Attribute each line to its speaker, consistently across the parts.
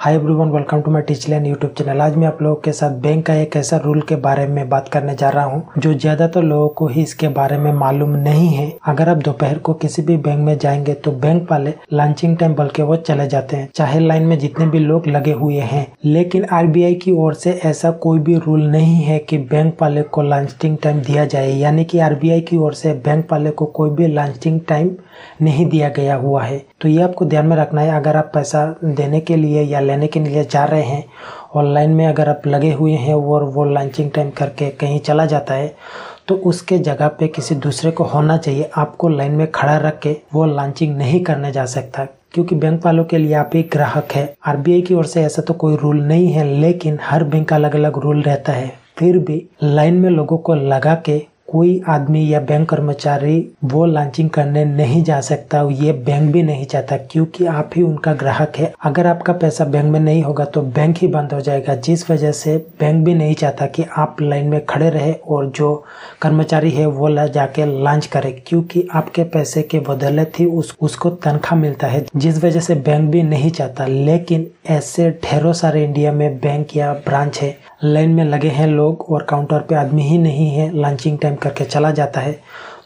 Speaker 1: Hi everyone welcome to my Teachland YouTube channel आज मैं आप लोगों के साथ बैंक का एक ऐसा रूल के बारे में बात करने जा रहा हूँ, जो ज़्यादातर तो लोगों को ही इसके बारे में मालूम नहीं है। अगर आप दोपहर को किसी भी बैंक में जाएँगे तो बैंक वाले लंचिंग टाइम बल के वो चले जाते हैं, चाहे लाइन में जितने भी लोग लगे हुए हैं। लेकिन आरबीआई की ओर से ऐसा कोई भी रूल नहीं है की बैंक वाले को लंचिंग टाइम दिया जाए। यानी की आर की ओर से बैंक वाले को कोई भी लंचिंग टाइम नहीं दिया गया हुआ है। तो ये आपको ध्यान में रखना है, अगर आप पैसा देने के लिए या लेने के लिए जा रहे हैं। ऑनलाइन में अगर आप लगे हुए हैं और वो लंचिंग टाइम करके कहीं चला जाता है तो उसके जगह पे किसी दूसरे को होना चाहिए। आपको लाइन में खड़ा रख के वो लॉन्चिंग नहीं करने जा सकता, क्योंकि बैंक वालों के लिए आप ही ग्राहक है। आरबीआई की ओर से ऐसा तो कोई रूल नहीं है, लेकिन हर बैंक का अलग अलग रूल रहता है। फिर भी लाइन में लोगों को लगा के कोई आदमी या बैंक कर्मचारी वो लॉन्चिंग करने नहीं जा सकता, ये बैंक भी नहीं चाहता, क्योंकि आप ही उनका ग्राहक है। अगर आपका पैसा बैंक में नहीं होगा तो बैंक ही बंद हो जाएगा, जिस वजह से बैंक भी नहीं चाहता कि आप लाइन में खड़े रहे और जो कर्मचारी है वो ला जाके लॉन्च करे, क्योंकि आपके पैसे के बदले थी उस उसको तनख्वाह मिलता है, जिस वजह से बैंक भी नहीं चाहता। लेकिन ऐसे ढेरों सारे इंडिया में बैंक या ब्रांच है, लाइन में लगे हैं लोग और काउंटर पे आदमी ही नहीं है लॉन्चिंग टाइम करके चला जाता है।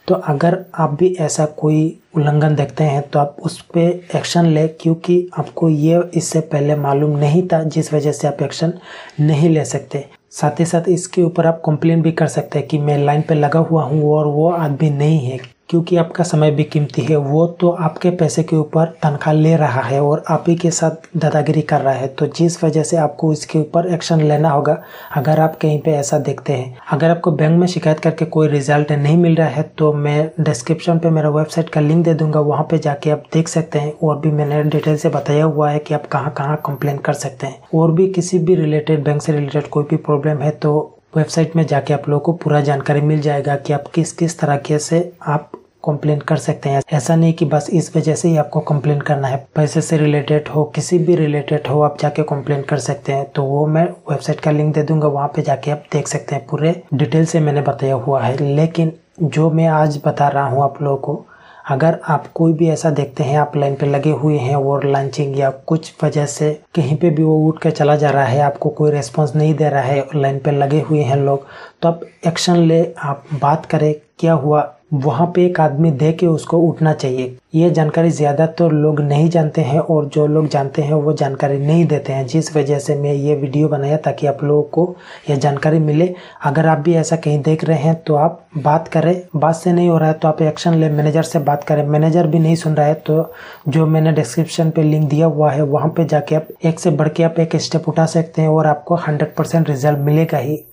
Speaker 1: तो अगर आप भी ऐसा कोई उल्लंघन देखते हैं तो आप उस पर एक्शन लें, क्योंकि आपको ये इससे पहले मालूम नहीं था, जिस वजह से आप एक्शन नहीं ले सकते। साथ ही साथ इसके ऊपर आप कंप्लेन भी कर सकते हैं कि मैं लाइन पे लगा हुआ हूँ और वो आदमी नहीं है। क्योंकि आपका समय भी कीमती है, वो तो आपके पैसे के ऊपर तनख्वाह ले रहा है और आप ही के साथ दादागिरी कर रहा है। तो जिस वजह से आपको इसके ऊपर एक्शन लेना होगा, अगर आप कहीं पे ऐसा देखते हैं। अगर आपको बैंक में शिकायत करके कोई रिज़ल्ट नहीं मिल रहा है तो मैं डिस्क्रिप्शन पे मेरा वेबसाइट का लिंक दे दूँगा, वहाँ पे जाके आप देख सकते हैं। और भी मैंने डिटेल से बताया हुआ है कि आप कहाँ कहाँ कंप्लेन कर सकते हैं। और भी किसी भी रिलेटेड बैंक से रिलेटेड कोई भी प्रॉब्लम है तो वेबसाइट में जाके आप लोगों को पूरा जानकारी मिल जाएगा कि आप किस किस तरह के से आप कंप्लेन कर सकते हैं। ऐसा नहीं कि बस इस वजह से ही आपको कंप्लेन करना है। पैसे से रिलेटेड हो, किसी भी रिलेटेड हो, आप जाके कंप्लेन कर सकते हैं। तो वो मैं वेबसाइट का लिंक दे दूँगा, वहाँ पे जाके आप देख सकते हैं। पूरे डिटेल से मैंने बताया हुआ है। लेकिन जो मैं आज बता रहा हूँ आप लोगों को, अगर आप कोई भी ऐसा देखते हैं, आप लाइन पे लगे हुए हैं और लंचिंग या कुछ वजह से कहीं पे भी वो उठ के चला जा रहा है, आपको कोई रेस्पॉन्स नहीं दे रहा है लाइन पे लगे हुए हैं लोग तो आप एक्शन ले, आप बात करें, क्या हुआ वहाँ पे एक आदमी दे के उसको उठना चाहिए। ये जानकारी ज़्यादातर तो लोग नहीं जानते हैं और जो लोग जानते हैं वो जानकारी नहीं देते हैं। जिस वजह से मैं ये वीडियो बनाया ताकि आप लोगों को यह जानकारी मिले। अगर आप भी ऐसा कहीं देख रहे हैं तो आप बात करें। बात से नहीं हो रहा है तो आप एक्शन ले। मैनेजर से बात करें। मैनेजर भी नहीं सुन रहा है तो जो मैंने डिस्क्रिप्शन पर लिंक दिया हुआ है, वहाँ पे जाके आप एक से बढ़ के आप एक स्टेप उठा सकते हैं और आपको हंड्रेड रिज़ल्ट मिलेगा ही।